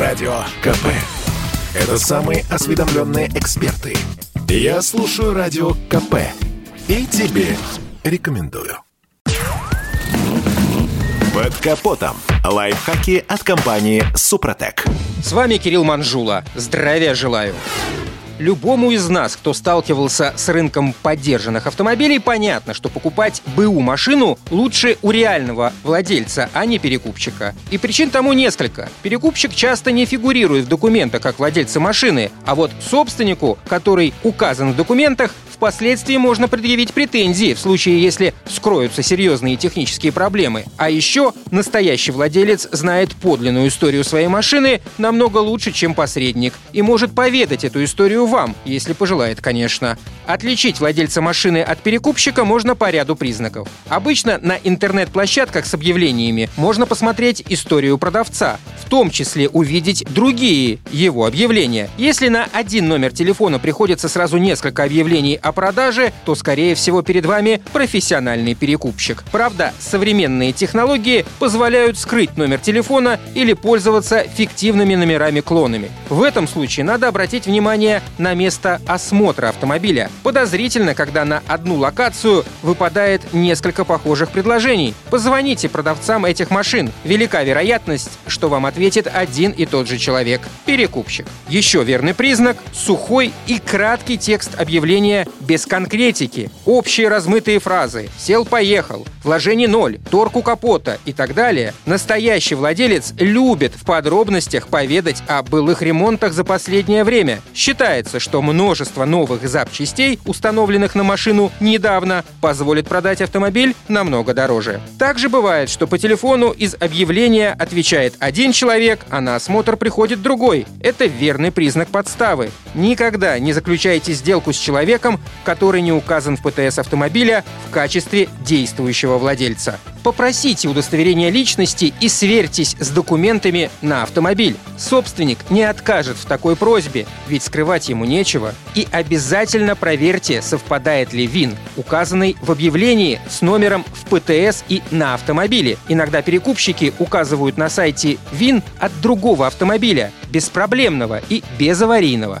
Радио КП. Это самые осведомленные эксперты. Я слушаю Радио КП. И тебе рекомендую. Под капотом. Лайфхаки от компании «Супротек». С вами Кирилл Манжула. Здравия желаю. Любому из нас, кто сталкивался с рынком поддержанных автомобилей, понятно, что покупать БУ машину лучше у реального владельца, а не перекупщика. И причин тому несколько. Перекупщик часто не фигурирует в документах как владельца машины, а вот собственнику, который указан в документах, впоследствии можно предъявить претензии в случае, если скроются серьезные технические проблемы. А еще настоящий владелец знает подлинную историю своей машины намного лучше, чем посредник, и может поведать эту историю вам, если пожелает, конечно. Отличить владельца машины от перекупщика можно по ряду признаков. Обычно на интернет-площадках с объявлениями можно посмотреть историю продавца, том числе увидеть другие его объявления. Если на один номер телефона приходится сразу несколько объявлений о продаже, то, скорее всего, перед вами профессиональный перекупщик. Правда, современные технологии позволяют скрыть номер телефона или пользоваться фиктивными номерами-клонами. В этом случае надо обратить внимание на место осмотра автомобиля. Подозрительно, когда на одну локацию выпадает несколько похожих предложений. Позвоните продавцам этих машин. Велика вероятность, что вам ответит один и тот же человек – перекупщик. Еще верный признак – сухой и краткий текст объявления без конкретики. Общие размытые фразы «сел-поехал», «вложений ноль», «торг у капота» и так далее. Настоящий владелец любит в подробностях поведать о былых ремонтах за последнее время. Считается, что множество новых запчастей установленных на машину недавно, позволит продать автомобиль намного дороже. Также бывает, что по телефону из объявления отвечает один человек, а на осмотр приходит другой. Это верный признак подставы. Никогда не заключайте сделку с человеком, который не указан в ПТС автомобиля в качестве действующего владельца. Попросите удостоверение личности и сверьтесь с документами на автомобиль. Собственник не откажет в такой просьбе, ведь скрывать ему нечего. И обязательно проверьте, совпадает ли ВИН, указанный в объявлении с номером в ПТС и на автомобиле. Иногда перекупщики указывают на сайте ВИН от другого автомобиля, беспроблемного и безаварийного,